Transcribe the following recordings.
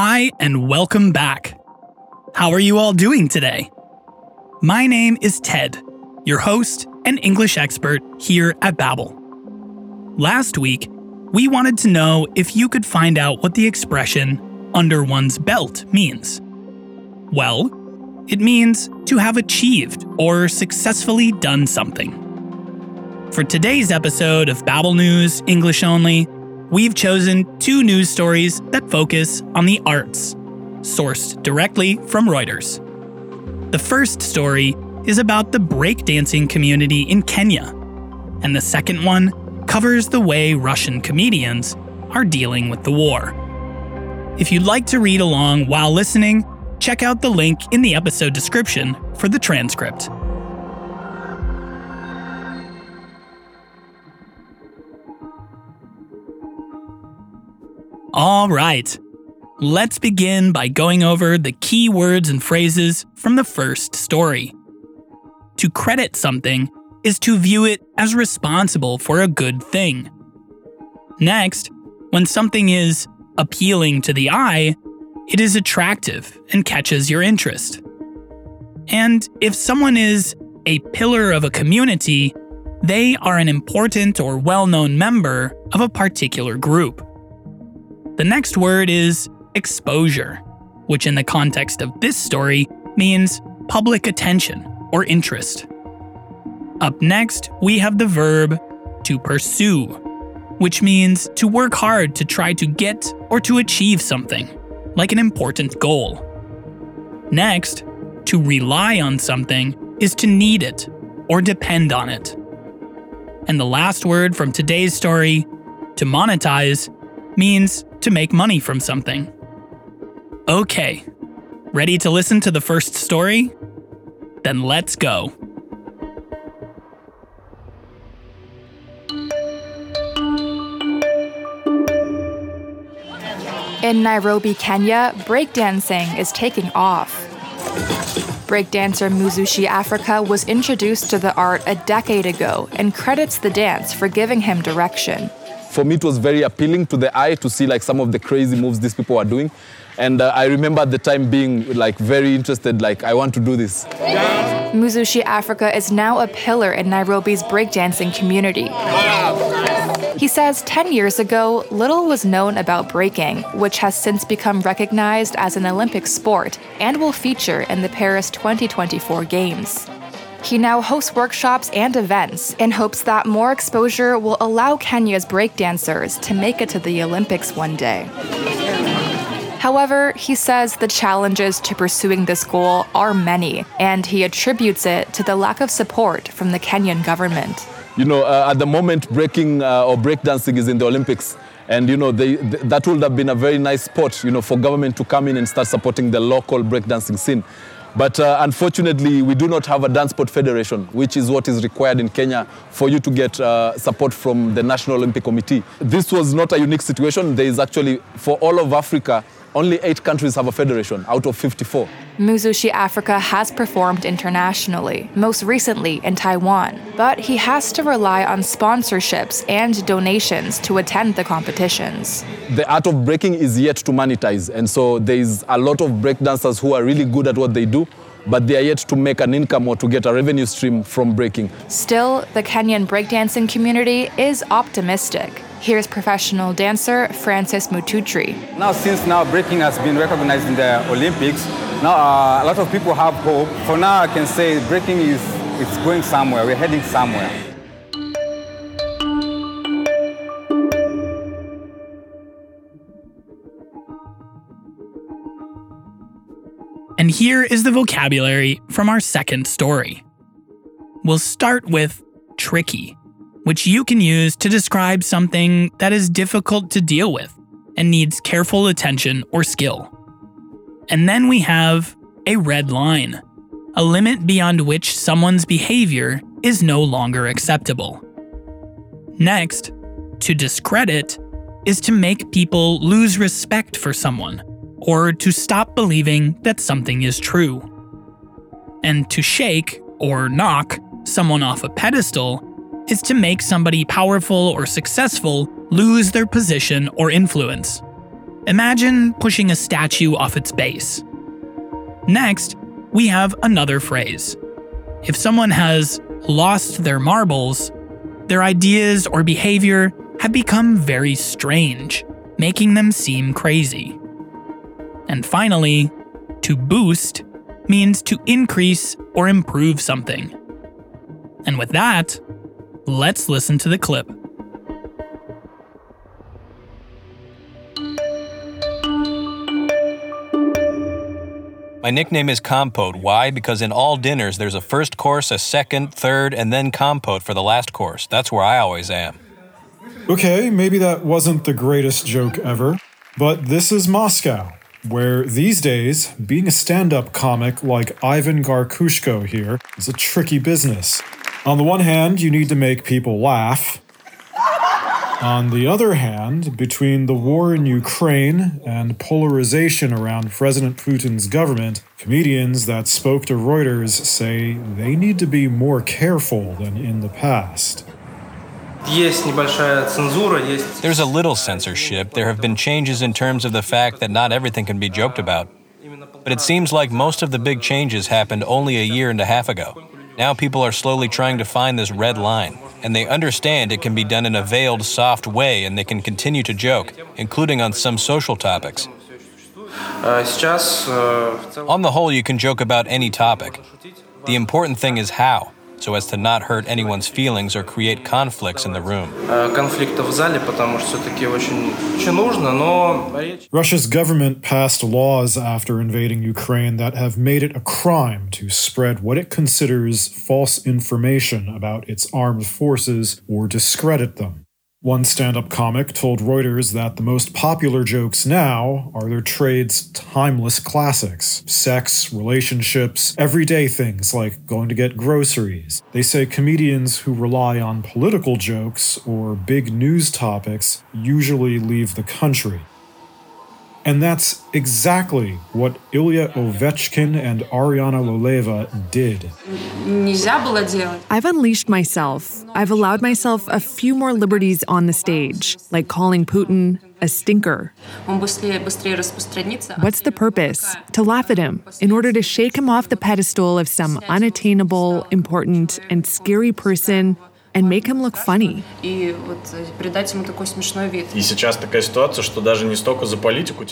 Hi, and welcome back. How are you all doing today? My name is Ted, your host and English expert here at Babbel. Last week, we wanted to know if you could find out what the expression under one's belt means. Well, it means to have achieved or successfully done something. For today's episode of Babbel News English Only, we've chosen two news stories that focus on the arts, sourced directly from Reuters. The first story is about the breakdancing community in Kenya, and the second one covers the way Russian comedians are dealing with the war. If you'd like to read along while listening, check out the link in the episode description for the transcript. All right. Let's begin by going over the key words and phrases from the first story. To credit something is to view it as responsible for a good thing. Next, when something is appealing to the eye, it is attractive and catches your interest. And if someone is a pillar of a community, they are an important or well known member of a particular group. The next word is exposure, which in the context of this story means public attention or interest. Up next, we have the verb to pursue, which means to work hard to try to get or to achieve something, like an important goal. Next, to rely on something is to need it or depend on it. And the last word from today's story, to monetize, means to make money from something. Okay, ready to listen to the first story? Then let's go. In Nairobi, Kenya, breakdancing is taking off. Breakdancer Muzushi Africa was introduced to the art a decade ago and credits the dance for giving him direction for me, it was very appealing to the eye to see like some of the crazy moves these people are doing. And uh, I remember the time being like very interested, like I want to do this. Muzushi Africa is now a pillar in Nairobi's breakdancing community. He says 10 years ago, little was known about breaking, which has since become recognized as an Olympic sport and will feature in the Paris 2024 Games. He now hosts workshops and events in hopes that more exposure will allow Kenya's breakdancers to make it to the Olympics one day. However, he says the challenges to pursuing this goal are many, and he attributes it to the lack of support from the Kenyan government. You know, uh, at the moment, breaking uh, or breakdancing is in the Olympics. And you know they, th- that would have been a very nice spot, you know, for government to come in and start supporting the local breakdancing scene. But uh, unfortunately, we do not have a dance sport federation, which is what is required in Kenya for you to get uh, support from the National Olympic Committee. This was not a unique situation. There is actually, for all of Africa, only eight countries have a federation out of 54. Muzushi Africa has performed internationally, most recently in Taiwan, but he has to rely on sponsorships and donations to attend the competitions. The art of breaking is yet to monetize, and so there is a lot of breakdancers who are really good at what they do, but they are yet to make an income or to get a revenue stream from breaking. Still, the Kenyan breakdancing community is optimistic. Here's professional dancer Francis Mututri. Now, since now breaking has been recognized in the Olympics, now uh, a lot of people have hope. For now, I can say breaking is it's going somewhere. We're heading somewhere. And here is the vocabulary from our second story. We'll start with tricky, which you can use to describe something that is difficult to deal with and needs careful attention or skill. And then we have a red line, a limit beyond which someone's behavior is no longer acceptable. Next, to discredit is to make people lose respect for someone or to stop believing that something is true. And to shake or knock someone off a pedestal is to make somebody powerful or successful lose their position or influence. Imagine pushing a statue off its base. Next, we have another phrase. If someone has lost their marbles, their ideas or behavior have become very strange, making them seem crazy. And finally, to boost means to increase or improve something. And with that, let's listen to the clip. My nickname is Compote. Why? Because in all dinners, there's a first course, a second, third, and then compote for the last course. That's where I always am. Okay, maybe that wasn't the greatest joke ever, but this is Moscow, where these days, being a stand up comic like Ivan Garkushko here is a tricky business. On the one hand, you need to make people laugh. On the other hand, between the war in Ukraine and polarization around President Putin's government, comedians that spoke to Reuters say they need to be more careful than in the past. There's a little censorship. There have been changes in terms of the fact that not everything can be joked about. But it seems like most of the big changes happened only a year and a half ago. Now people are slowly trying to find this red line and they understand it can be done in a veiled, soft way, and they can continue to joke, including on some social topics. On the whole, you can joke about any topic. The important thing is how so as to not hurt anyone's feelings or create conflicts in the room. Russia's government passed laws after invading Ukraine that have made it a crime to spread what it considers false information about its armed forces or discredit them. One stand up comic told Reuters that the most popular jokes now are their trade's timeless classics sex, relationships, everyday things like going to get groceries. They say comedians who rely on political jokes or big news topics usually leave the country. And that's exactly what Ilya Ovechkin and Ariana Lolaeva did. I've unleashed myself. I've allowed myself a few more liberties on the stage, like calling Putin a stinker. What's the purpose? To laugh at him, in order to shake him off the pedestal of some unattainable, important, and scary person and make him look funny.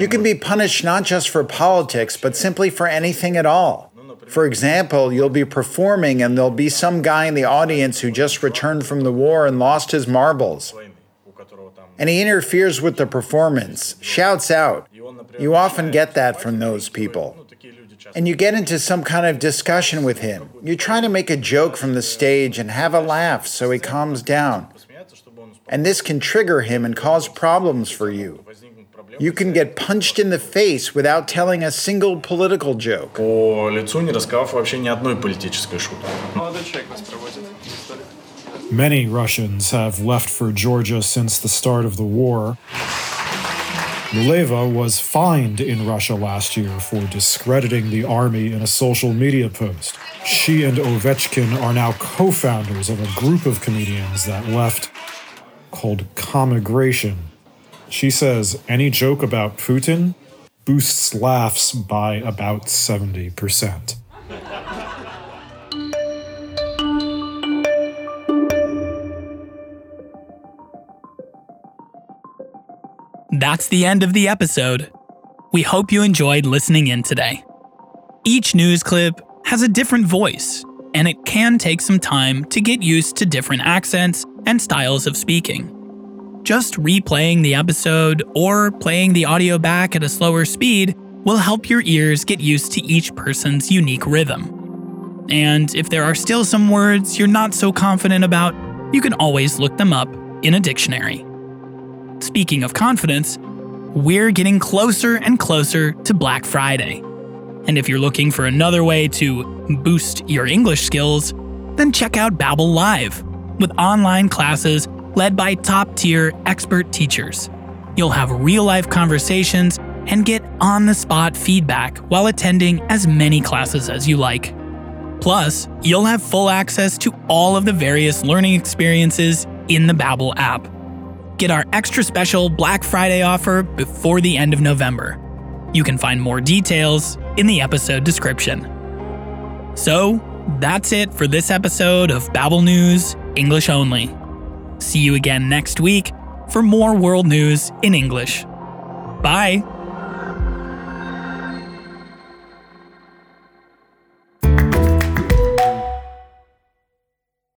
You can be punished not just for politics, but simply for anything at all. For example, you'll be performing and there'll be some guy in the audience who just returned from the war and lost his marbles. And he interferes with the performance, shouts out. You often get that from those people and you get into some kind of discussion with him. You try to make a joke from the stage and have a laugh so he calms down. And this can trigger him and cause problems for you. You can get punched in the face without telling a single political joke. Many Russians have left for Georgia since the start of the war. Lolaeva was fined in Russia last year for discrediting the army in a social media post. She and Ovechkin are now co founders of a group of comedians that left called Commigration. She says any joke about Putin boosts laughs by about 70%. That's the end of the episode. We hope you enjoyed listening in today. Each news clip has a different voice, and it can take some time to get used to different accents and styles of speaking. Just replaying the episode or playing the audio back at a slower speed will help your ears get used to each person's unique rhythm. And if there are still some words you're not so confident about, you can always look them up in a dictionary. Speaking of confidence, we're getting closer and closer to Black Friday. And if you're looking for another way to boost your English skills, then check out Babbel Live with online classes led by top-tier expert teachers. You'll have real-life conversations and get on-the-spot feedback while attending as many classes as you like. Plus, you'll have full access to all of the various learning experiences in the Babbel app get our extra special Black Friday offer before the end of November. You can find more details in the episode description. So, that's it for this episode of Babbel News English Only. See you again next week for more world news in English. Bye!